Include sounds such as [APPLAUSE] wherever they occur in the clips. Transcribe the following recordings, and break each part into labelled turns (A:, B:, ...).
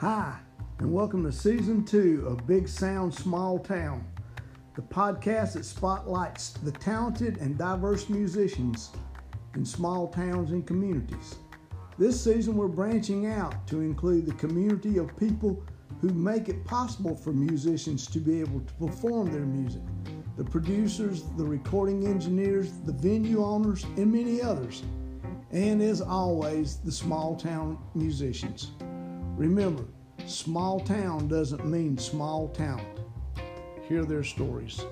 A: Hi, and welcome to season two of Big Sound Small Town, the podcast that spotlights the talented and diverse musicians in small towns and communities. This season, we're branching out to include the community of people who make it possible for musicians to be able to perform their music the producers, the recording engineers, the venue owners, and many others. And as always, the small town musicians. Remember, small town doesn't mean small talent. Hear their stories.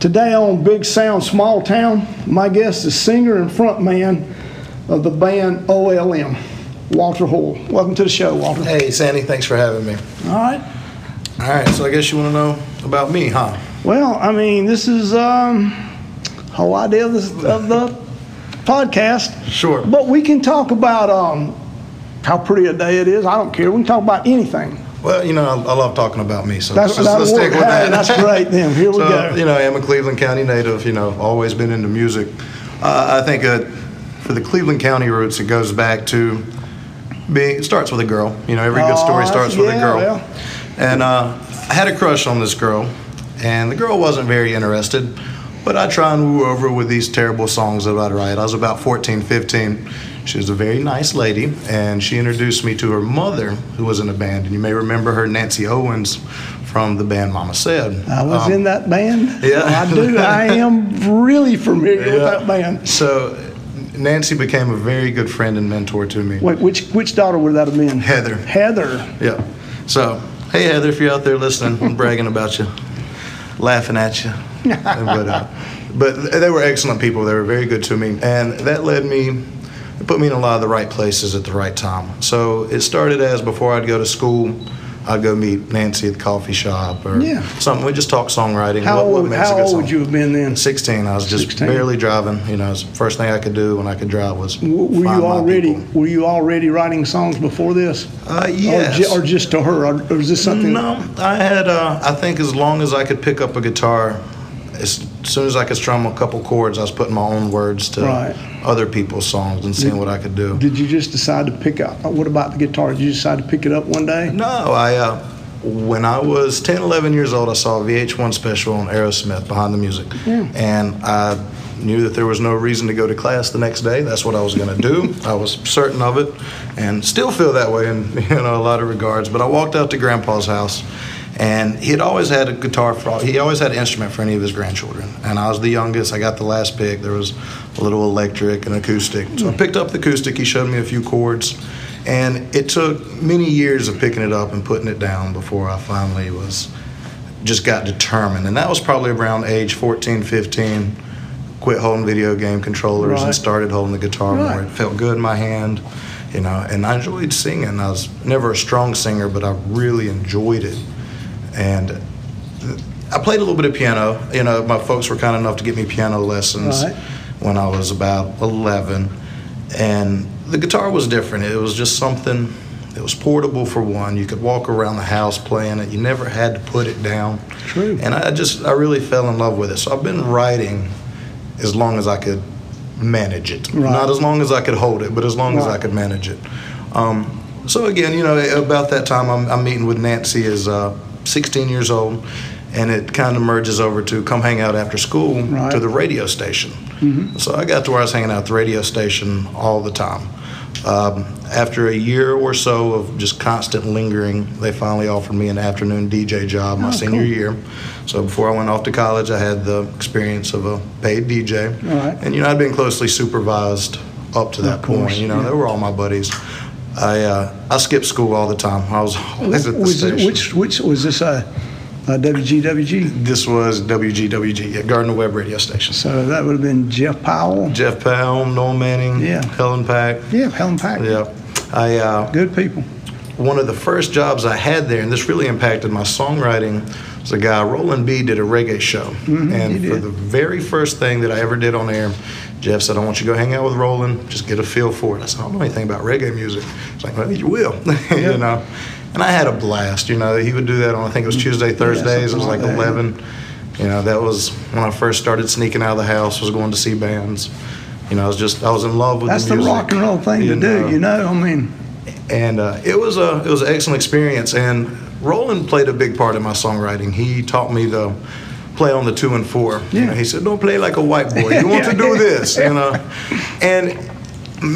A: Today on Big Sound Small Town, my guest is singer and frontman of the band OLM, Walter Hoyle. Welcome to the show, Walter.
B: Hey, Sandy, thanks for having me.
A: All right.
B: All right, so I guess you want to know about me, huh?
A: Well, I mean, this is um, whole idea of, this, of the podcast.
B: Sure.
A: But we can talk about um, how pretty a day it is. I don't care. We can talk about anything.
B: Well, you know, I, I love talking about me, so
A: That's-
B: let's, let's stick with that. [LAUGHS]
A: That's great then. Here we
B: so,
A: go.
B: You know, I'm a Cleveland County native. You know, always been into music. Uh, I think uh, for the Cleveland County roots, it goes back to being. It starts with a girl. You know, every good story starts with a girl.
A: well.
B: And uh, I had a crush on this girl, and the girl wasn't very interested. But I try and woo over with these terrible songs that I'd write. I was about 14, 15. She was a very nice lady, and she introduced me to her mother, who was in a band. And you may remember her, Nancy Owens, from the band Mama Said.
A: I was
B: Um,
A: in that band.
B: yeah.
A: I do. I [LAUGHS] am really familiar with that band.
B: So Nancy became a very good friend and mentor to me.
A: Wait, which which daughter would that have been?
B: Heather.
A: Heather.
B: Yeah. So, hey Heather, if you're out there listening, I'm bragging about you, laughing at you. but, [LAUGHS] uh, but they were excellent people. They were very good to me, and that led me, it put me in a lot of the right places at the right time. So it started as before I'd go to school. I'd go meet Nancy at the coffee shop or
A: Yeah.
B: something. We'd just talk songwriting.
A: How
B: what- what
A: old? How old would you have been then?
B: 16. I was just
A: 16.
B: barely driving. You know, the first thing I could do when I could drive was
A: W- Were
B: find
A: you already. Were you already writing songs before this?
B: Uh,
A: Or,
B: yes.
A: or just to her? Or, or is this something?
B: No, I had. Uh, I think as long as I could pick up a guitar, as soon as I could strum a couple chords, I was putting my own words to
A: Right.
B: other people's songs and seeing what I could do.
A: Did you just decide to pick up? What about the guitar? Did you decide to pick it up one day?
B: No, I. Uh, when I was 10, 11 years old, I saw a VH1 special on Aerosmith behind the music, and I knew that there was no reason to go to class the next day. That's what I was going to do. I was certain of it, and still feel that way in [LAUGHS] you know a lot of regards. But I walked out to Grandpa's house, and he had always had a guitar for. He always had an instrument for any of his grandchildren, and I was the youngest. I got the last pick. There was a little electric and acoustic, so I picked up the acoustic. He showed me a few chords. And it took many years of picking it up and putting it down before I finally was just got determined. And that was probably around age 14, 15. quit holding video game controllers
A: Right.
B: and started holding the guitar more. It felt good in my hand, you know, and I enjoyed singing. I was never a strong singer, but I really enjoyed it. And I played a little bit of piano. You know, my folks were kind enough to get me piano lessons
A: Right.
B: when I was about 11. And the guitar was different. It was just something, it was portable for one. You could walk around the house playing it. You never had to put it down.
A: True.
B: And I just, I really fell in love with it. So I've been writing as long as I could manage it.
A: Right.
B: Not as long as I could hold it, but as long as I could manage it. Um, so again, you know, about that time, I'm, I'm meeting with Nancy as uh, 16 years old, and it kind of merges over to come hang out after school
A: Right. Mm-hmm.
B: to the radio station. So I got to where I was hanging out at the radio station all the time. Um, after a year or so of just constant lingering, they finally offered me an afternoon DJ job my
A: Oh,
B: senior
A: cool.
B: year. So before I went off to college, I had the experience of a paid DJ.
A: Right.
B: And you know, I'd been closely supervised up to that point. You know,
A: yeah.
B: they were all my buddies. I uh, I skipped school all the time. I was always at the
A: Was it,
B: station.
A: which which was this a, a WGWG?
B: This was WGWG at Gardner Webb radio station.
A: So that would have been Jeff Powell.
B: Jeff Powell, Noel Manning,
A: Yeah.
B: Helen Pack.
A: Yeah, Helen Pack.
B: Yeah. I uh,
A: Good people.
B: one of the first jobs I had there, and this really impacted my songwriting, was a guy, Roland B, did a reggae show.
A: Mm-hmm,
B: and for the very first thing that I ever did on air, Jeff said, I want you to go hang out with Roland, just get a feel for it. I said, I don't know anything about reggae music. He's like, well, you will, [LAUGHS] you know. And I had a blast, you know. He would do that on, I think it was Tuesday, Thursdays. it was like
A: like
B: 11. You know, that was when I first started sneaking out of the house, was going to see bands. You know, I was just, I was in love with
A: That's
B: the
A: the rock and roll thing to do, you know? I mean,
B: and uh, it was a it was an excellent experience. And Roland played a big part in my songwriting. He taught me to play on the two and four. You
A: Yeah.
B: know, he said, "Don't play like a white boy. You want to [LAUGHS] do this." You know, [LAUGHS] and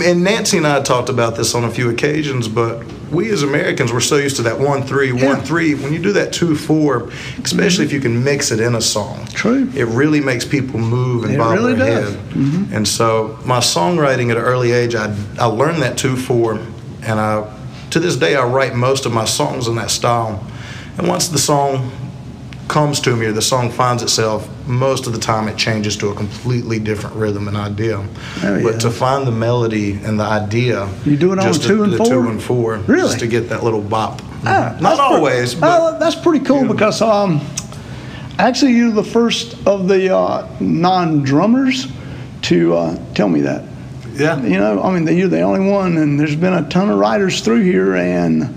B: and Nancy and I talked about this on a few occasions, but we as Americans we're so used to that one three one
A: Yeah.
B: three. When you do that two four, especially mm-hmm. if you can mix it in a song,
A: True.
B: it really makes people move and
A: It
B: bob
A: really
B: their
A: does.
B: head. Mm-hmm. And so my songwriting at an early age, I, I learned that two four, and I to this day I write most of my songs in that style. And once the song comes to me or the song finds itself, most of the time it changes to a completely different rhythm and idea.
A: Oh, yeah.
B: But to find the melody and the idea,
A: You do it on two
B: the,
A: and
B: the
A: four?
B: two and four,
A: Really?
B: just to get that little bop.
A: Ah,
B: Not always, but
A: Oh, that's pretty cool because um, actually you're the first of the uh, non-drummers to uh, tell me that.
B: yeah.
A: You know, I mean, you're the only one, and there's been a ton of writers through here, and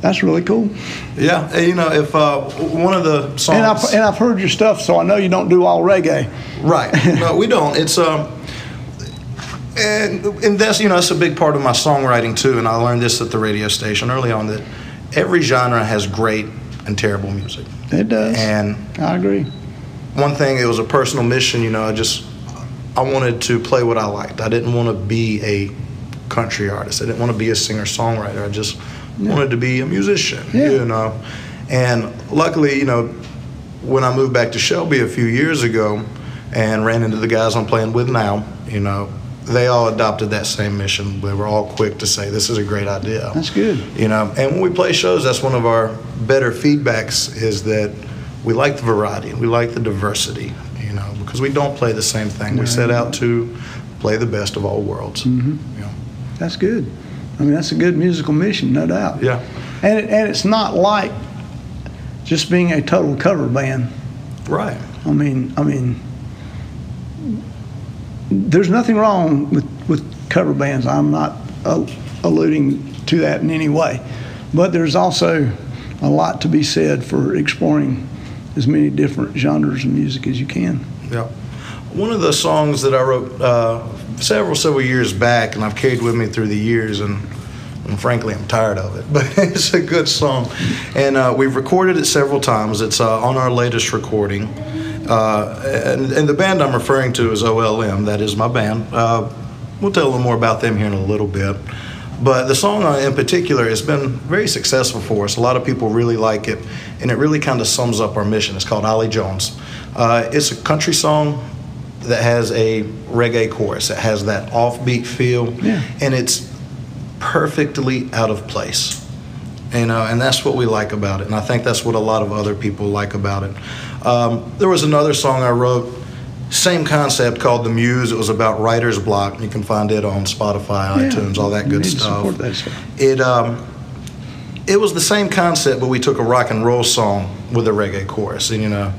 A: that's really cool.
B: Yeah, and, you know, if uh, one of the songs,
A: And I've, and I've heard your stuff, so I know you don't do all reggae.
B: right? [LAUGHS] No, we don't. It's um, and and that's you know that's a big part of my songwriting too. And I learned this at the radio station early on that every genre has great and terrible music.
A: It does.
B: And
A: I agree.
B: one thing, it was a personal mission. You know, I just I wanted to play what I liked. I didn't want to be a country artist. I didn't want to be a singer songwriter. I just wanted to be a musician.
A: Yeah.
B: You know, and luckily, you know, when I moved back to Shelby a few years ago and ran into the guys I'm playing with now, you know, they all adopted that same mission. They were all quick to say, "This is a great idea."
A: That's good.
B: You know, and when we play shows, that's one of our better feedbacks is that we like the variety, we like the diversity. You know, because we don't play the same thing. We set out to play the best of all worlds.
A: Mm-hmm.
B: You know.
A: That's good. I mean, that's a good musical mission, no doubt.
B: Yeah.
A: And it, and it's not like just being a total cover band.
B: Right.
A: I mean, I mean, there's nothing wrong with, with cover bands. I'm not uh, alluding to that in any way, but there's also a lot to be said for exploring as many different genres of music as you can.
B: Yeah. One of the songs that I wrote uh, several, several years back, and I've carried with me through the years, and, and frankly, I'm tired of it, [LAUGHS] but it's a good song. And uh, we've recorded it several times. It's uh, on our latest recording. Uh, and, and the band I'm referring to is OLM. That is my band. Uh, we'll tell a little more about them here in a little bit. But the song uh, in particular has been very successful for us. A lot of people really like it, and it really kind of sums up our mission. It's called Ollie Jones. It's a country song that has a reggae chorus. It has that offbeat feel,
A: Yeah.
B: and it's perfectly out of place. You know, and that's what we like about it, and I think that's what a lot of other people like about it. Um, there was another song I wrote same concept called the Muse. It was about writer's block. You can find it on Spotify,
A: Yeah,
B: iTunes, all that good stuff.
A: that.
B: It um, it was the same concept, but we took a rock and roll song with a reggae chorus, and you know,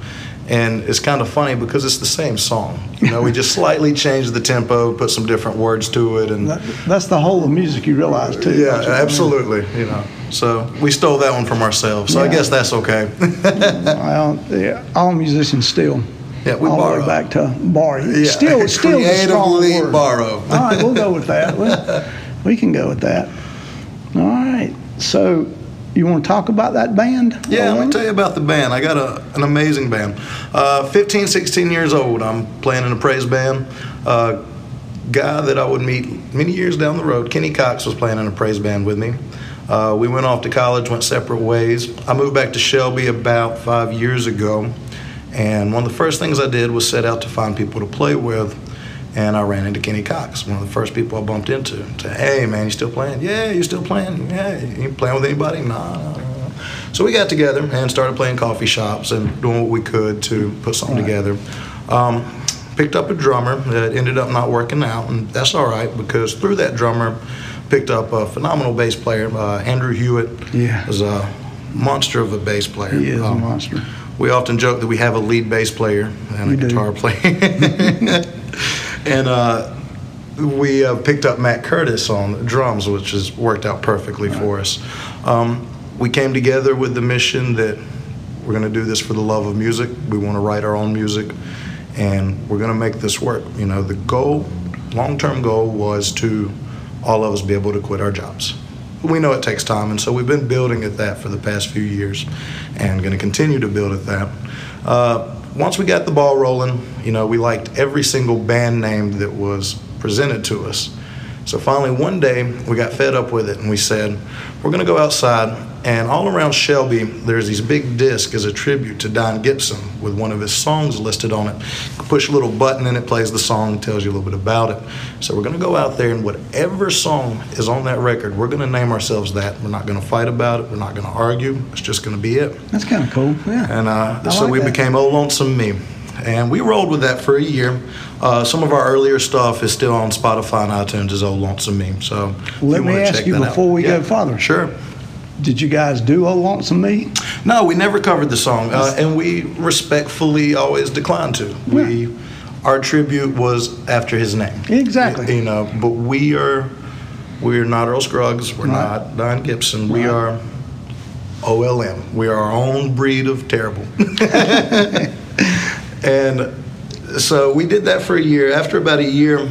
B: and it's kind of funny because it's the same song. You know, we just [LAUGHS] slightly changed the tempo, put some different words to it, and
A: That, that's the whole of music you realize too.
B: yeah, absolutely. You know, so we stole that one from ourselves. So I guess that's okay. [LAUGHS]
A: Well, yeah, all musicians steal.
B: Yeah, we
A: all the
B: borrow.
A: way back to borrow.
B: Yeah.
A: Still, [LAUGHS] still a
B: Creatively
A: word.
B: borrow.
A: all right, we'll go with that. We'll, we can go with that. All right. So, you want to talk about that band?
B: Yeah, let me tell you about the band. I got a, an amazing band. Uh, 15, 16 years old. I'm playing in a praise band. Uh, guy that I would meet many years down the road, Kenny Cox, was playing in a praise band with me. Uh, we went off to college, went separate ways. I moved back to Shelby about five years ago, and one of the first things I did was set out to find people to play with. And I ran into Kenny Cox, one of the first people I bumped into. Said, "Hey, man, you still playing? Yeah, you still playing? Yeah, you playing with anybody? Nah, nah, nah." So we got together and started playing coffee shops and doing what we could to put something
A: Right.
B: together. Um, picked up a drummer that ended up not working out, and that's all right because through that drummer, picked up a phenomenal bass player, uh, Andrew Hewitt.
A: Yeah.
B: was a monster of a bass player.
A: He is a
B: Um,
A: monster.
B: we often joke that we have a lead bass player and a
A: We do.
B: guitar player. [LAUGHS] [LAUGHS] and uh, we uh, picked up Matt Curtis on drums, which has worked out perfectly for us. Um, we came together with the mission that we're going to do this for the love of music. We want to write our own music, and we're going to make this work. You know, the goal, long-term goal, was to all of us be able to quit our jobs. We know it takes time, and so we've been building at that for the past few years, and going to continue to build at that. Uh, once we got the ball rolling, you know, we liked every single band name that was presented to us. So finally, one day, we got fed up with it, and we said, we're going to go outside. And all around Shelby, there's these big discs as a tribute to Don Gibson with one of his songs listed on it. You push a little button and it plays the song, tells you a little bit about it. So we're going to go out there, and whatever song is on that record, we're going to name ourselves that. We're not going to fight about it. We're not going to argue. It's just going to be it.
A: That's kind of cool. Yeah.
B: And uh, so
A: like
B: we
A: that.
B: became Oh Lonesome Me. And we rolled with that for a year. Uh, some of our earlier stuff is still on Spotify and iTunes as Oh Lonesome Me. So
A: Let me ask you
B: that out-
A: before we
B: Yeah,
A: go farther.
B: Sure.
A: Did you guys do "Oh Lonesome Me"?
B: No, we never covered the song, uh, and we respectfully always declined to. We, our tribute was after his name.
A: Exactly.
B: You know, but we are, we're not Earl Scruggs. We're
A: Right.
B: not Don Gibson. We are OLM. We are our own breed of terrible. [LAUGHS] [LAUGHS] and so we did that for a year. After about a year,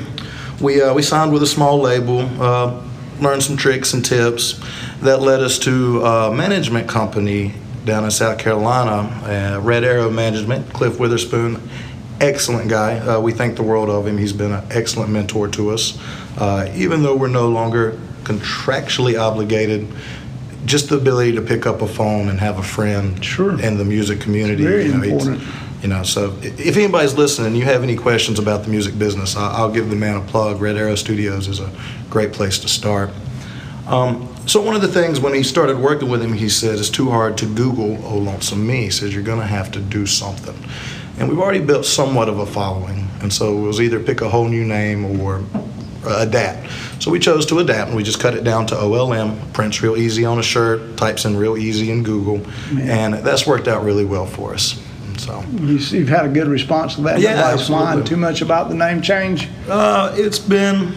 B: we uh, we signed with a small label, uh, learned some tricks and tips. That led us to a management company down in South Carolina, uh, Red Arrow Management. Cliff Witherspoon, excellent guy. Uh, we thank the world of him. He's been an excellent mentor to us. Uh, even though we're no longer contractually obligated, just the ability to pick up a phone and have a friend
A: Sure.
B: in the music community.
A: Very
B: you know, it's-
A: important.
B: You know, so if anybody's listening and you have any questions about the music business, I'll give the man a plug. Red Arrow Studios is a great place to start. Um, so one of the things when he started working with him, he said it's too hard to Google "Oh Lonesome Me." He says you're going to have to do something, and we've already built somewhat of a following, and so it was either pick a whole new name or uh, adapt. So we chose to adapt, and we just cut it down to OLM. Prints real easy on a shirt, types in real easy in Google, and that's worked out really well for us. So.
A: You, you've had a good response to that.
B: Yeah,
A: Nobody's
B: absolutely.
A: too much about the name change.
B: Uh, it's been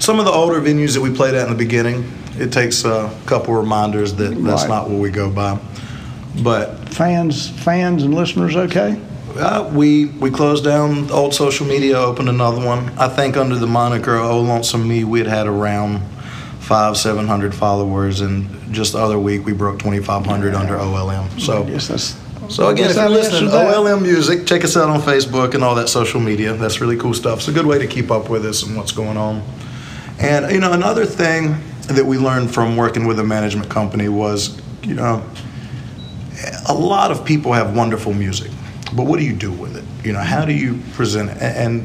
B: some of the older venues that we played at in the beginning. It takes a couple reminders that that's
A: Right.
B: not what we go by. But
A: Fans, fans, and listeners, okay.
B: uh, we we closed down the old social media, opened another one. I think under the moniker "Oh Lonesome Me," we had had around five, seven hundred followers, and just the other week we broke twenty five hundred under OLM. So.
A: I guess that's.
B: So again, if you're listening. OLM Music, check us out on Facebook and all that social media. That's really cool stuff. It's a good way to keep up with us and what's going on. And you know, another thing that we learned from working with a management company was, you know, a lot of people have wonderful music, but what do you do with it? You know, how do you present it? And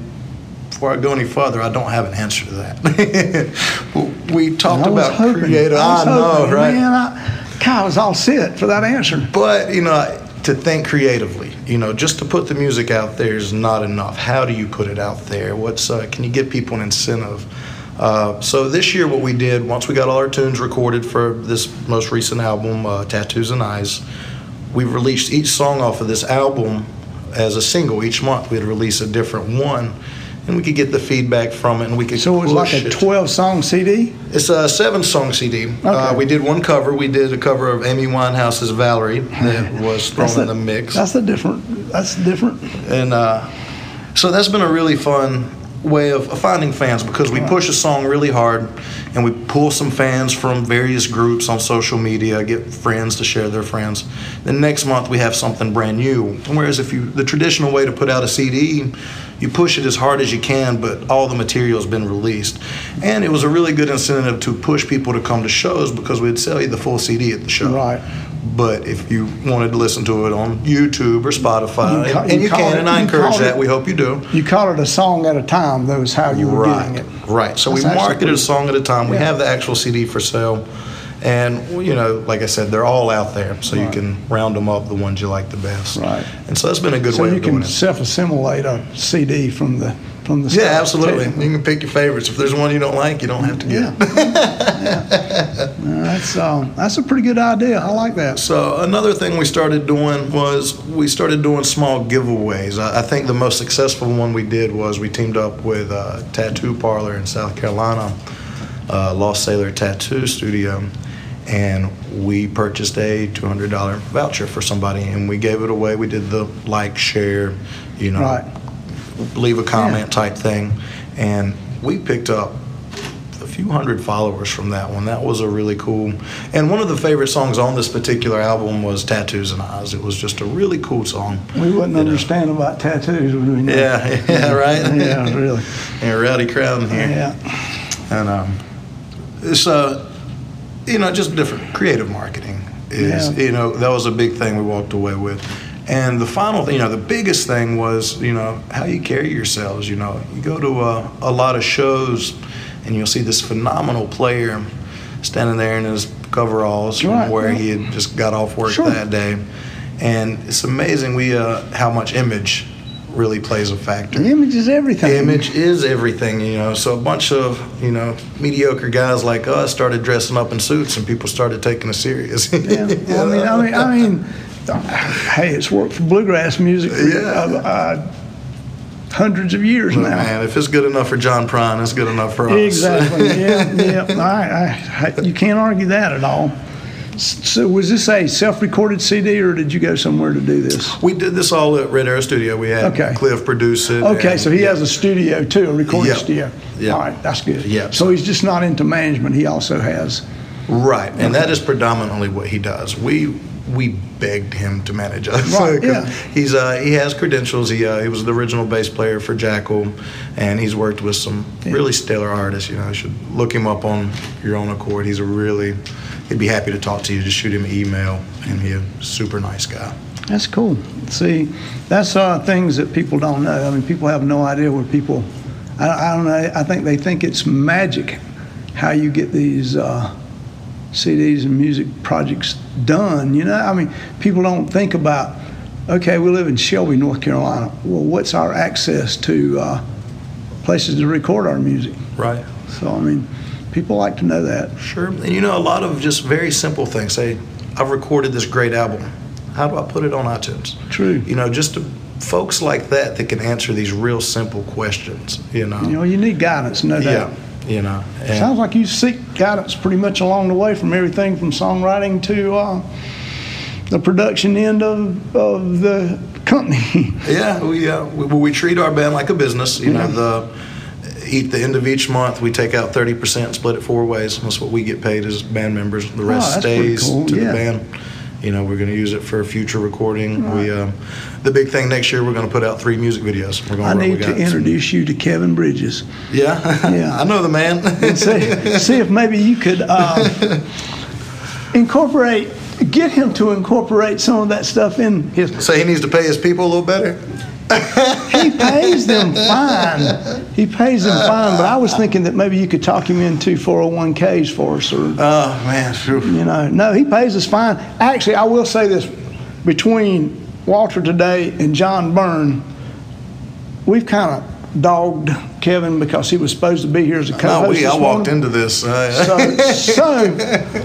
B: before I go any further, I don't have an answer to that. [LAUGHS] we talked about
A: hoping.
B: creative.
A: I,
B: I know,
A: hoping,
B: right?
A: Man, I, God, I was all set for that answer.
B: But you know, to think creatively. You know, just to put the music out there is not enough. How do you put it out there? What's uh, can you give people an incentive? Uh, so this year, what we did once we got all our tunes recorded for this most recent album, uh, "Tattoos and Eyes," we released each song off of this album as a single. Each month, we'd release a different one, and we could get the feedback from it, and we could.
A: So it was like a
B: it.
A: 12 song CD?
B: It's a seven song CD. Uh,
A: Okay.
B: we did one cover. We did a cover of Amy Winehouse's Valerie that [LAUGHS] was thrown in the mix.
A: That's a different, that's different.
B: And uh, so that's been a really fun way of of finding fans because we push a song really hard and we pull some fans from various groups on social media, get friends to share their friends. Then next month we have something brand new. Whereas if you, the traditional way to put out a CD, you push it as hard as you can, but all the material has been released. And it was a really good incentive to push people to come to shows because we'd sell you the full CD at the show.
A: Right.
B: But if you wanted to listen to it on YouTube or Spotify,
A: You ca-
B: and
A: you
B: you can,
A: it-
B: and I encourage that.
A: it-
B: We hope you do.
A: You call it a song at a time, though, is how you were
B: Right,
A: getting it.
B: right. So
A: That's
B: we marketed a song at a time. We
A: Yeah.
B: have the actual CD for sale, and you know, like I said, they're all out there, so you can round them up the ones you like the best.
A: Right.
B: And so that's been a good
A: So
B: way
A: you
B: of doing
A: can self-assimilate a CD from the from the
B: Yeah, absolutely.
A: too.
B: You can pick your favorites. If there's one you don't like, you don't have to get
A: Yeah.
B: it.
A: No, that's um, that's a pretty good idea. I like that.
B: So another thing we started doing was we started doing small giveaways. I, I think the most successful one we did was we teamed up with a tattoo parlor in South Carolina, uh, Lost Sailor Tattoo Studio, and we purchased a two hundred dollar voucher for somebody, and we gave it away. We did the like, share, you know,
A: Right.
B: leave a comment type thing, and we picked up a few hundred followers from that one. That was a really cool. And one of the favorite songs on this particular album was "Tattoos and Eyes." It was just a really cool song.
A: We wouldn't
B: You know.
A: understand about tattoos, would we? know? [LAUGHS]
B: Yeah, yeah, right.
A: Yeah, really. [LAUGHS]
B: And a rowdy crowd in here.
A: Yeah.
B: And um, it's uh, you know, just different creative marketing is
A: Yeah.
B: you know that was a big thing we walked away with. And the final, thing, you know, the biggest thing was you know how you carry yourselves. You know, you go to a, a lot of shows, and you'll see this phenomenal player standing there in his coveralls from
A: Right,
B: where he had just got off work
A: Sure.
B: that day. And it's amazing we uh, how much image really plays a factor.
A: The image is everything.
B: The Image is everything, you know. So a bunch of, you know, mediocre guys like us started dressing up in suits, and people started taking us serious. [LAUGHS]
A: Yeah. I mean, I mean, I mean, hey, it's worked for bluegrass music for
B: Yeah.
A: uh, uh, hundreds of years now.
B: man, if it's good enough for John Prine, it's good enough for us.
A: Exactly. [LAUGHS] yeah, yeah. I, I, you can't argue that at all. So, was this a self-recorded CD, or did you go somewhere to do this?
B: we did this all at Red Arrow Studio. We had
A: Okay.
B: Cliff produce it.
A: Okay,
B: and-
A: so he has a studio too, a recording
B: Yeah.
A: studio.
B: Yeah.
A: All right, that's good.
B: Yeah.
A: So he's just not into management. He also has.
B: Right, and that is predominantly what he does. We we begged him to manage us.
A: Right, [LAUGHS] yeah.
B: He's uh, he has credentials. He uh, he was the original bass player for Jackal, and he's worked with some really stellar artists. You know, you should look him up on your own accord. He's a really he'd be happy to talk to you. Just shoot him an email, and he's a super nice guy.
A: That's cool. See, that's uh, things that people don't know. I mean, people have no idea where people. I, I don't know. I think they think it's magic how you get these uh, CDs and music projects done. You know, I mean, people don't think about. Okay, we live in Shelby, North Carolina. Well, what's our access to uh, places to record our music?
B: Right.
A: So, I mean, people like to know that.
B: Sure. And you know, a lot of just very simple things. Say, I've recorded this great album. How do I put it on iTunes?
A: True.
B: You know, just to, folks like that that can answer these real simple questions. You know.
A: You know, you need guidance, no
B: yeah.
A: Doubt.
B: You know. and-
A: Sounds like you seek guidance pretty much along the way from everything from songwriting to uh, the production end of, of the company. [LAUGHS]
B: Yeah, we, uh, we we treat our band like a business. You know, the eat the end of each month we take out thirty percent, split it four ways. That's what we get paid as band members. The rest
A: Oh,
B: stays
A: cool,
B: to
A: yeah.
B: the band. You know, we're going to use it for future recording. We uh, the big thing next year we're going to put out three music videos. We're going
A: I need to introduce you to Kevin Bridges.
B: Yeah,
A: Yeah. [LAUGHS]
B: I know the man.
A: and See, see if maybe you could uh, [LAUGHS] incorporate, get him to incorporate some of that stuff in his.
B: so he needs to pay his people a little better.
A: He pays them fine. He pays them fine, but I was thinking that maybe you could talk him into 401ks for us or
B: Oh man, phew.
A: You know, no, he pays us fine. Actually, I will say this: between Walter today and John Byrne, we've kind of dogged Kevin because he was supposed to be here as a co-host.
B: No, we, I
A: this
B: walked into this. Uh,
A: So, [LAUGHS] so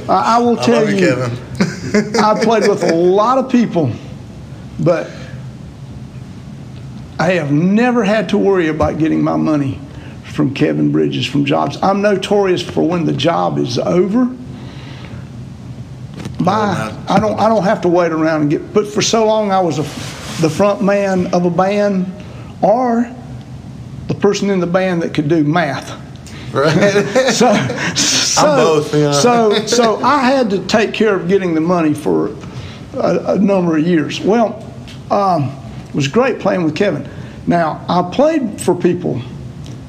A: uh, I will
B: I
A: tell
B: love you,
A: you,
B: Kevin. [LAUGHS]
A: I've played with a lot of people, but I have never had to worry about getting my money from Kevin Bridges from jobs. I'm notorious for when the job is over. Bye. I don't. I don't have to wait around and get. But for so long, I was a, the front man of a band, or the person in the band that could do math.
B: right? [LAUGHS]
A: So, so,
B: both, you know.
A: so, so I had to take care of getting the money for a, a number of years. Well, um, it was great playing with Kevin. Now, I played for people,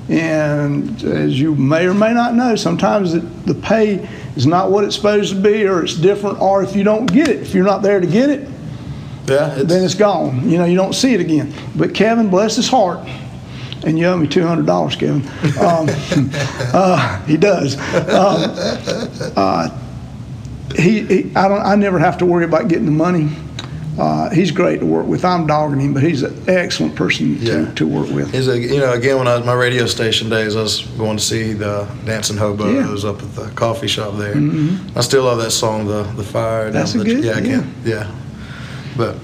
A: and as you may or may not know, sometimes the, the pay is not what it's supposed to be, or it's different, or if you don't get it, if you're not there to get it,
B: yeah, it's,
A: then it's gone. You know, you don't see it again. But Kevin, bless his heart, and you owe me two hundred dollars, Kevin. Um, [LAUGHS] uh, he does. Um, uh, he, he, I don't. I never have to worry about getting the money. Uh, he's great to work with. I'm dogging him, but he's an excellent person
B: Yeah.
A: to, to work with.
B: Is a, you know, again, when I was my radio station days, I was going to see the Dancing Hobo. I was up at the coffee shop there. I still love that song, the the fire.
A: Mm-hmm. That's a
B: the,
A: good-
B: Yeah, I
A: yeah.
B: can. Yeah, but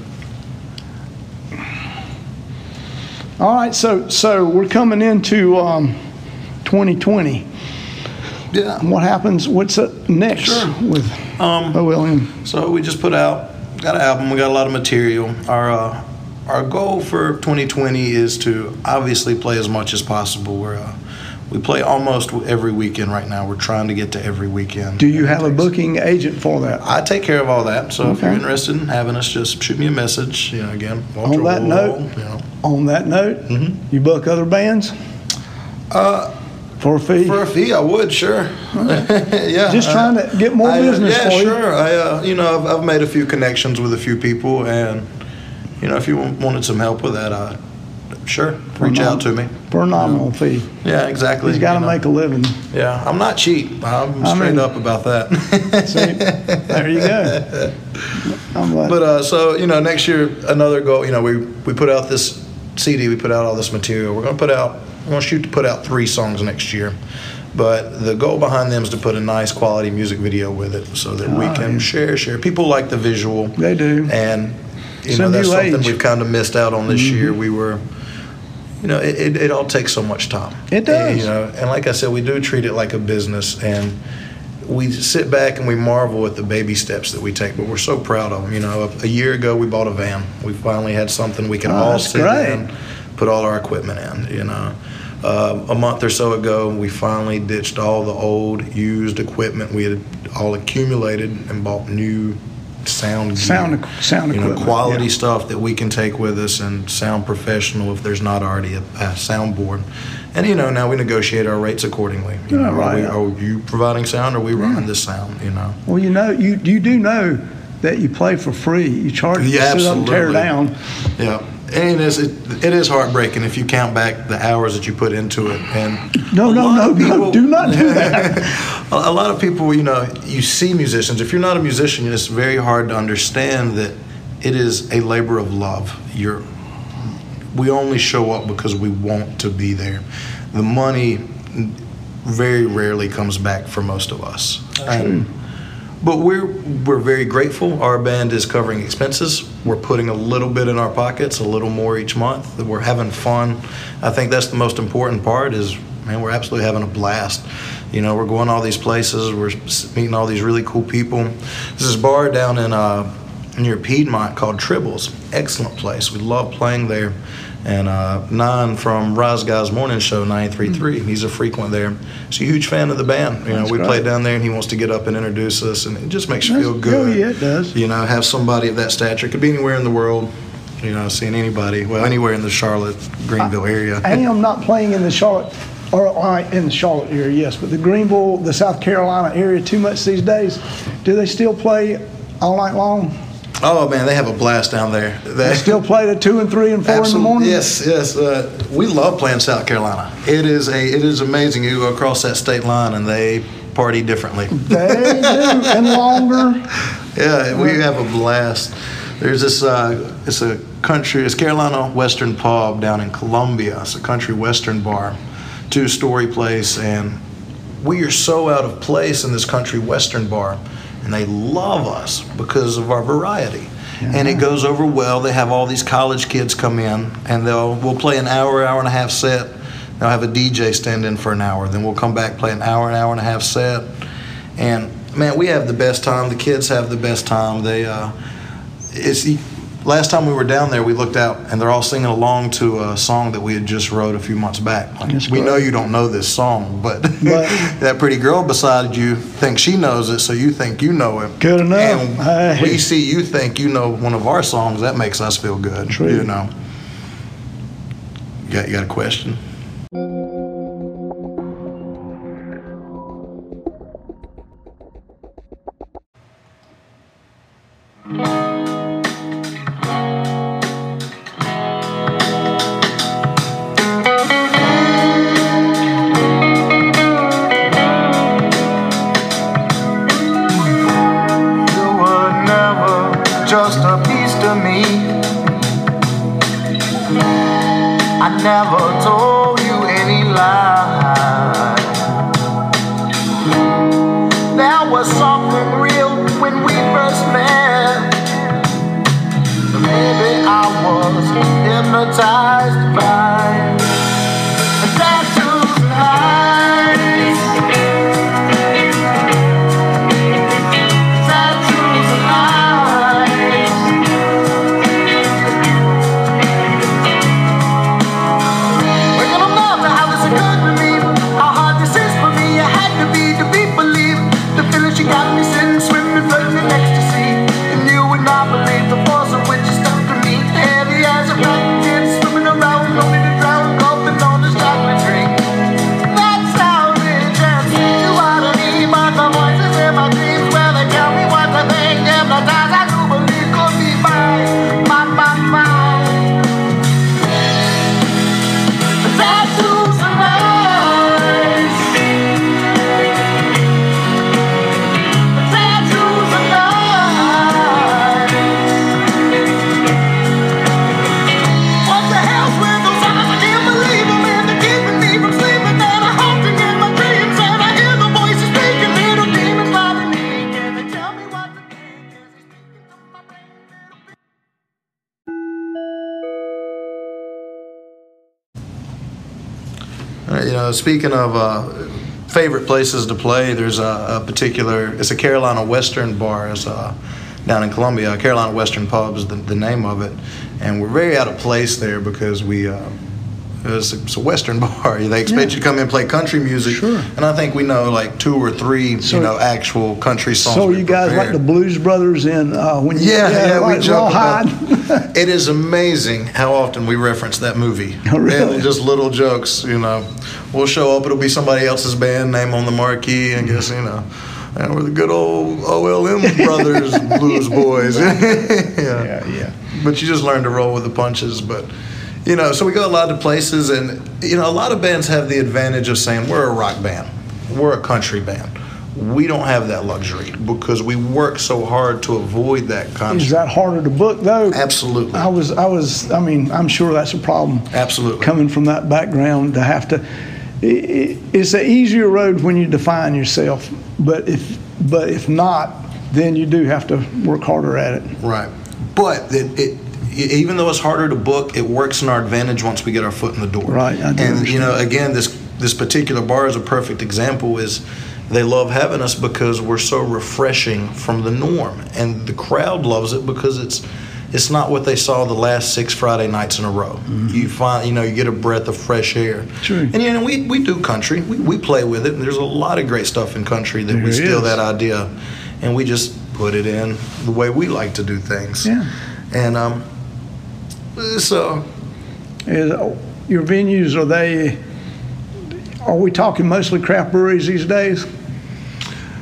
A: All right, so so we're coming into um, 2020.
B: yeah.
A: What happens? What's up next
B: Sure.
A: with
B: Um,
A: OLM?
B: So we just put out got an album. We got a lot of material. Our uh, our goal for 2020 is to obviously play as much as possible. We're uh, we play almost every weekend right now. We're trying to get to every weekend.
A: Do you have a booking agent for that?
B: I take care of all that. So if you're interested in having us, just shoot me a message. You know, again, Walter
A: On that
B: Wool,
A: note-
B: you know,
A: On that note,
B: Mhm.
A: you book other bands
B: uh,
A: for a fee?
B: for a fee, I would sure. [LAUGHS] yeah,
A: Just trying to get more
B: I,
A: business
B: yeah,
A: for you.
B: sure. I, uh, you know, I've, I've made a few connections with a few people, and you know, if you wanted some help with that, I, sure, reach out to me.
A: For a nominal fee.
B: Yeah, exactly.
A: He's got to make a living.
B: Yeah, I'm not cheap. I'm
A: I
B: straight
A: mean-
B: up about that. [LAUGHS]
A: See, there you go. I'm glad.
B: But uh, so you know, next year another goal. You know, we we put out this CD. We put out all this material. We're going to put out. We're going to shoot to put out three songs next year. But the goal behind them is to put a nice quality music video with it, so that we
A: Oh,
B: can
A: yeah.
B: share share. People like the visual.
A: They do.
B: And you
A: It's
B: know that's something
A: age. Mm-hmm.
B: we've kind of missed out on this year. We were. You know, it, it, it all takes so much time.
A: It
B: And,
A: does.
B: you know, and like I said, we do treat it like a business, and we sit back and we marvel at the baby steps that we take, but we're so proud of them. You know, a, a year ago we bought a van. We finally had something we can
A: Oh,
B: all sit
A: great.
B: in, put all our equipment in. You know, uh, a month or so ago we finally ditched all the old used equipment we had all accumulated and bought new sound gear.
A: Sound- sound
B: you know,
A: equipment,
B: quality
A: yeah.
B: stuff that we can take with us and sound professional if there's not already a, a soundboard. And you know, now we negotiate our rates accordingly. You
A: Yeah,
B: know,
A: right.
B: Are, we, are you providing sound? Or are we running this sound? You know.
A: well, you know, you you do know that you play for free. You charge
B: Yeah,
A: to sit up and tear
B: absolutely.
A: down.
B: Yeah, it is it, it is heartbreaking if you count back the hours that you put into it. And
A: No, no, no,
B: of
A: no,
B: people-
A: do not do that. [LAUGHS]
B: a, a lot of people, you know, you see musicians. If you're not a musician, it's very hard to understand that it is a labor of love. You're we only show up because we want to be there. The money very rarely comes back for most of us. And- but we're we're very grateful. Our band is covering expenses. We're putting a little bit in our pockets, a little more each month. We're having fun. I think that's the most important part. Is man, we're absolutely having a blast. You know, we're going all these places. We're meeting all these really cool people. This is a bar down in uh, near Piedmont called Tribbles. Excellent place. We love playing there. And uh, Nine from Rise Guys Morning Show 933, he's a frequent there. He's a huge fan of the band. You know,
A: That's
B: we
A: great.
B: played down there and he wants to get up and introduce us, and it just makes you feel good.
A: yeah, it does.
B: You know, have somebody of that stature. Could be anywhere in the world. You know, seeing anybody, well, anywhere in the Charlotte, Greenville area.
A: I am not [LAUGHS] playing in the Charlotte, or right, in the Charlotte area, yes, but the Greenville, the South Carolina area too much these days. Do they still play all night long?
B: Oh man, they have a blast down there. They
A: They still play at two and three and four in the morning?
B: Yes, yes. Uh, we love playing South Carolina. It is a it is amazing. You go across that state line and they party differently.
A: They do, and longer. [LAUGHS]
B: Yeah, we have a blast. There's this. Uh, it's a country. It's Carolina Western Pub down in Columbia. It's a country western bar, two-story place, and we are so out of place in this country western bar, and they love us because of our variety. And it goes over well. They have all these college kids come in, and they'll we'll play an hour, hour and a half set. They'll have a DJ stand in for an hour. Then we'll come back play an hour, an hour and a half set, and man, we have the best time. The kids have the best time. They uh, it's last time we were down there, we looked out and they're all singing along to a song that we had just wrote a few months back. Like, we know you don't know this song, but, [LAUGHS]
A: But-
B: that pretty girl beside you thinks she knows it, so you think you know it.
A: Good enough.
B: And we see you think you know one of our songs. That makes us feel good.
A: True.
B: You know. You got, you got a question?
C: Never told speaking
B: of uh, favorite places to play, there's a, a particular. It's a Carolina Western bar. It's uh, down in Columbia. Carolina Western Pub is the, the name of it, and we're very out of place there because we. Uh, it's a, it's a Western [LAUGHS] bar. They expect
A: Yeah.
B: you to come in and play country music,
A: Sure.
B: and I think we know like two or three,
A: So-
B: you know, actual country songs.
A: So you guys like the Blues Brothers in uh, when you
B: Yeah, yeah,
A: like
B: we joke about. [LAUGHS] It is amazing how often we reference that movie. [LAUGHS]
A: Oh, really?
B: And just little jokes, you know. We'll show up. It'll be somebody else's band name on the marquee, and guess you know. And we're the good old OLM brothers, blues boys. yeah.
A: yeah, yeah.
B: But you just learn to roll with the punches. But you know, so we go a lot of places, and you know, a lot of bands have the advantage of saying we're a rock band, we're a country band. We don't have that luxury because we work so hard to avoid that concept.
A: Is that harder to book though?
B: Absolutely.
A: I was, I was, I mean, I'm sure that's a problem.
B: Absolutely.
A: Coming from that background to have to, i i it's an easier road when you define yourself, but if, but if not, then you do have to work harder at it.
B: Right. But it, it even though it's harder to book, it works in our advantage once we get our foot in the door.
A: Right,
B: and you know, again, this this particular bar is a perfect example. Is they love having us because we're so refreshing from the norm, and the crowd loves it because it's it's not what they saw the last six Friday nights in a row. You find, you know, you get a breath of fresh air.
A: Mm-hmm. True.
B: And you know, we, we do country. We, we play with it. And there's a lot of great stuff in country that we steal
A: is.
B: that idea, and we just put it in the way we like to do things.
A: Yeah.
B: And um, so
A: Is, your venues, are they, are we talking mostly craft breweries these days?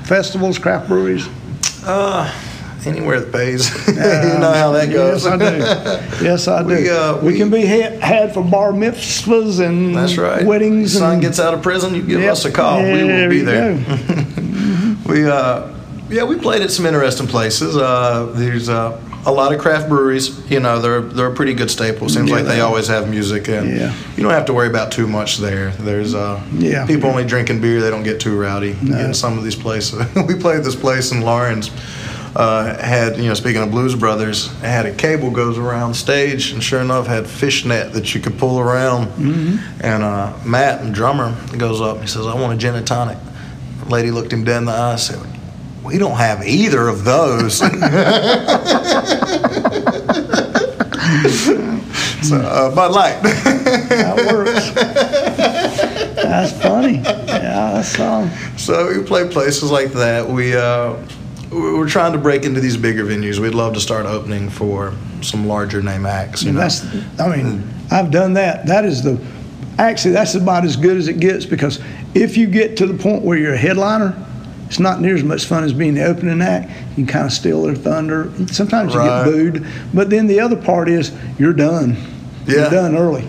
A: Festivals, craft breweries?
B: anywhere that pays, [LAUGHS] you know how that goes. [LAUGHS]
A: Yes, I do. Yes, I do.
B: We, uh,
A: we,
B: we-
A: can be ha- had for bar mitzvahs and
B: That's right.
A: weddings.
B: Son
A: and,
B: gets out of prison, you give
A: Yep.
B: us a call. we will be there. [LAUGHS] we, uh, Yeah, we played at some interesting places. Uh, there's uh, a lot of craft breweries. You know, they're they're a pretty good staple. Seems
A: Yeah,
B: like they always have music, and
A: Yeah.
B: you don't have to worry about too much there. There's uh,
A: Yeah.
B: people only drinking beer. They don't get too rowdy in some of these places. [LAUGHS] we played this place in Lawrence. Uh, had you know, speaking of Blues Brothers, had a cable goes around stage, and sure enough, had fishnet that you could pull around.
A: Mm-hmm.
B: And uh, Matt, the drummer, goes up. He says, "I want a gin and tonic." The lady looked him dead in the eye. Said, "We don't have either of those." [LAUGHS] so, uh, Bud Light.
A: That works. That's funny. Yeah, that's um,
B: So we play places like that. We uh, we- we're trying to break into these bigger venues. We'd love to start opening for some larger name acts. You know,
A: that's. I mean, I've done that. That is the. Actually, that's about as good as it gets because if you get to the point where you're a headliner, it's not near as much fun as being the opening act. You can kind of steal their thunder. Sometimes you get booed, but then the other part is you're done.
B: Yeah.
A: You're done early,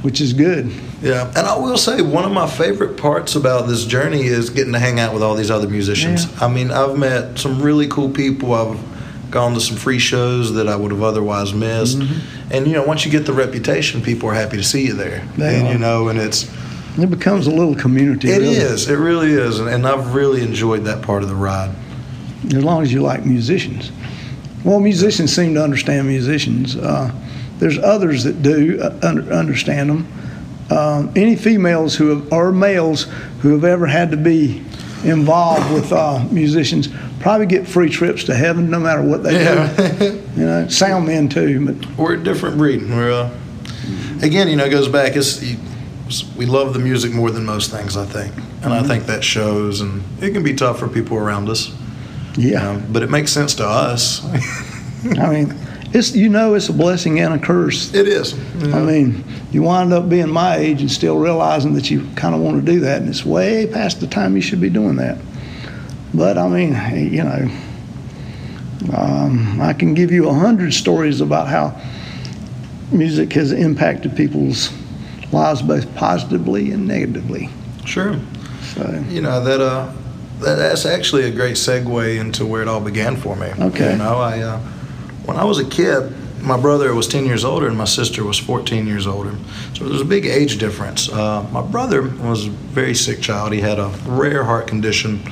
A: which is good.
B: yeah. And I will say one of my favorite parts about this journey is getting to hang out with all these other musicians. I mean, I've met some really cool people. I've gone to some free shows that I would have otherwise missed. Mm-hmm. And you know, once you get the reputation, people are happy to see you there.
A: They
B: and
A: are.
B: you know, and it's
A: It becomes a little community.
B: It
A: really.
B: is. It really is. And, and I've really enjoyed that part of the ride.
A: as long as you like musicians. Well, musicians seem to understand musicians. Uh, there's others that do uh, under, understand them. Um, any females who have, or males who have ever had to be involved with uh, musicians probably get free trips to heaven no matter what they do. [LAUGHS] You know, sound men too, but
B: We're a different breed. We're, uh, again, you know, it goes back. It's, you, we love the music more than most things, I think. And I think that shows. And it can be tough for people around us. you
A: yeah,
B: know, but it makes sense to us. [LAUGHS]
A: I mean, it's you know it's a blessing and a curse.
B: it is. you
A: I mean, you wind up being my age and still realizing that you kind of want to do that, and it's way past the time you should be doing that. But I mean, you know, um, I can give you a hundred stories about how music has impacted people's lives both positively and negatively.
B: Sure.
A: So,
B: You know that uh, that, that's actually a great segue into where it all began for me.
A: Okay.
B: You know, I uh, when I was a kid, my brother was 10 years older and my sister was 14 years older. So there's a big age difference. Uh, my brother was a very sick child. He had a rare heart condition,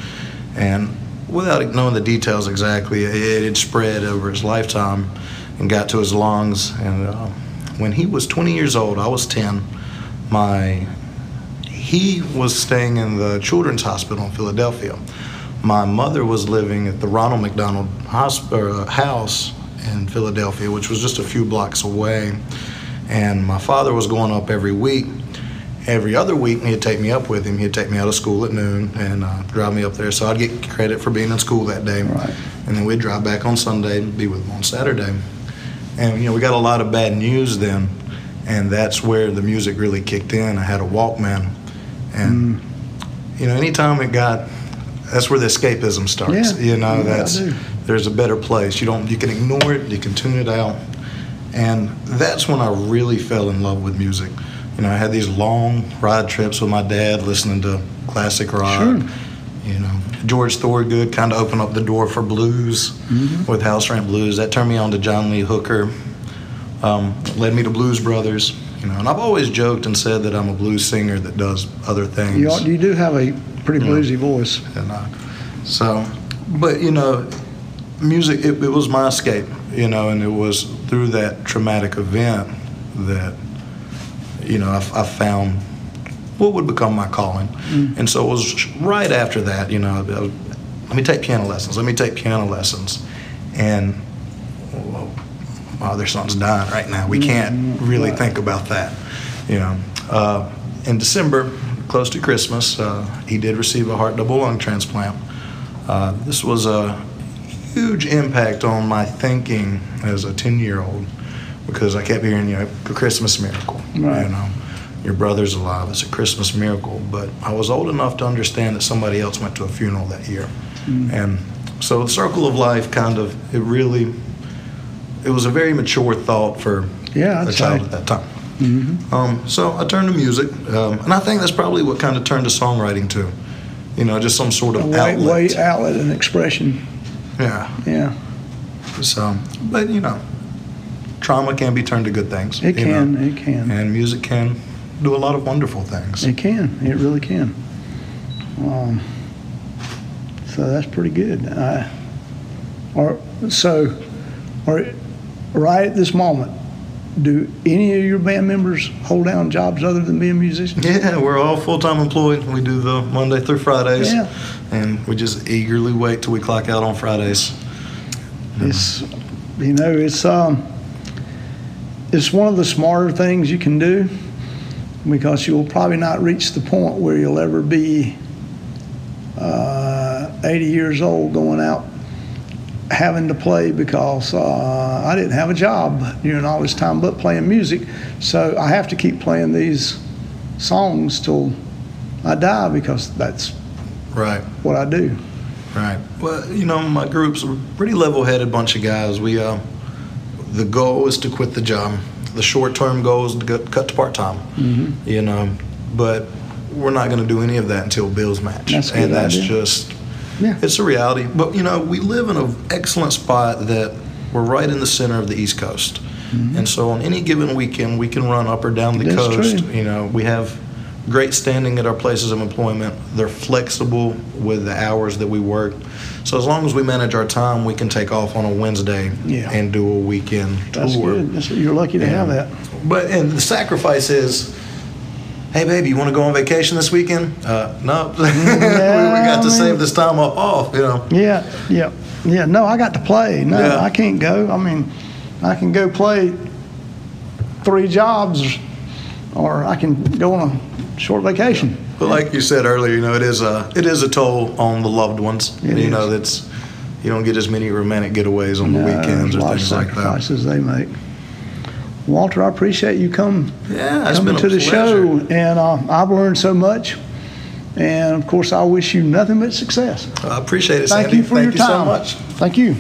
B: and without knowing the details exactly, it had spread over his lifetime and got to his lungs. And uh, when he was 20 years old, I was 10. My he was staying in the children's hospital in Philadelphia. My mother was living at the Ronald McDonald uh, House in Philadelphia, which was just a few blocks away. And my father was going up every week. Every other week, he'd take me up with him. He'd take me out of school at noon and uh, drive me up there. So I'd get credit for being in school that day.
A: Right.
B: And then we'd drive back on Sunday and be with him on Saturday. And, you know, we got a lot of bad news then. And that's where the music really kicked in. I had a Walkman. And, you know, anytime it got, that's where the escapism starts.
A: Yeah.
B: You know,
A: Yeah,
B: that's, there's a better place. You don't, you can ignore it, you can tune it out. And that's when I really fell in love with music. You know, I had these long ride trips with my dad listening to classic rock.
A: Sure.
B: You know, George Thorogood kind of opened up the door for blues
A: Mm-hmm.
B: with House Rent Blues. That turned me on to John Lee Hooker. Um, led me to Blues Brothers. You know, and I've always joked and said that I'm a blues singer that does other things.
A: you, you do have a pretty bluesy voice.
B: And uh, so, but you know, music, it, it was my escape, you know, and it was through that traumatic event that, you know, I, I found what would become my calling. And so it was right after that, you know, I was, let me take piano lessons, let me take piano lessons. And, my other son's dying right now. We can't really think about that, you know. Uh, in December, close to Christmas, uh, he did receive a heart double lung transplant. Uh, this was a huge impact on my thinking as a 10 year old because I kept hearing, you know, a Christmas miracle.
A: Right.
B: You know, your brother's alive. It's a Christmas miracle. But I was old enough to understand that somebody else went to a funeral that year. And so the circle of life kind of, it really, it was a very mature thought for
A: Yeah,
B: a child at that time. Um, so I turned to music, um, and I think that's probably what kind of turned to songwriting too. You know, just some sort
A: A
B: of
A: way,
B: outlet.
A: way outlet and expression.
B: Yeah.
A: Yeah,
B: So, but you know, trauma can be turned to good things.
A: it can.
B: know.
A: It can.
B: And music can do a lot of wonderful things.
A: It can. It really can. Um, so that's pretty good. Uh, or so, or right at this moment, do any of your band members hold down jobs other than being musicians?
B: Yeah, we're all full time employed. We do the Monday through Fridays.
A: Yeah.
B: And we just eagerly wait till we clock out on Fridays.
A: It's, you know, it's um, it's one of the smarter things you can do because you'll probably not reach the point where you'll ever be uh, 80 years old going out having to play because uh, I didn't have a job during all this time but playing music. So I have to keep playing these songs till I die because that's
B: Right.
A: what I do.
B: Right. Well, you know, my group's a pretty level-headed bunch of guys. We, uh, the goal is to quit the job. The short-term goal is to get, cut to part-time.
A: Mm-hmm.
B: You know, but we're not going to do any of that until bills match.
A: That's a good
B: and that's
A: idea.
B: just,
A: Yeah.
B: it's a reality. But you know, we live in an excellent spot that we're right in the center of the East Coast, and so on any given weekend we can run up or down the
A: Mm-hmm. That's
B: coast.
A: true.
B: You know, we have great standing at our places of employment. They're flexible with the hours that we work. So as long as we manage our time, we can take off on a Wednesday
A: Yeah.
B: and do a weekend
A: That's
B: tour.
A: good. That's, you're lucky to have that.
B: But and the sacrifice is, hey baby, you want to go on vacation this weekend? Uh, no, [LAUGHS] we, we got to
A: I mean-
B: save this time up off. You know.
A: Yeah, yeah, yeah. No, I got to play. No,
B: Yeah.
A: I can't go. I mean, I can go play three jobs, or I can go on a short vacation.
B: But like you said earlier, you know, it is a it is a toll on the loved ones.
A: It
B: you
A: is.
B: know, that's you don't get as many romantic getaways on the weekends or things like that.
A: sacrifices they make. Walter, I appreciate you come
B: Yeah,
A: coming to the show, and uh, I've learned so much. And of course, I wish you nothing but success.
B: I appreciate it.
A: Thank
B: Sandy.
A: you for
B: Thank
A: your
B: you
A: time.
B: so much.
A: Thank you.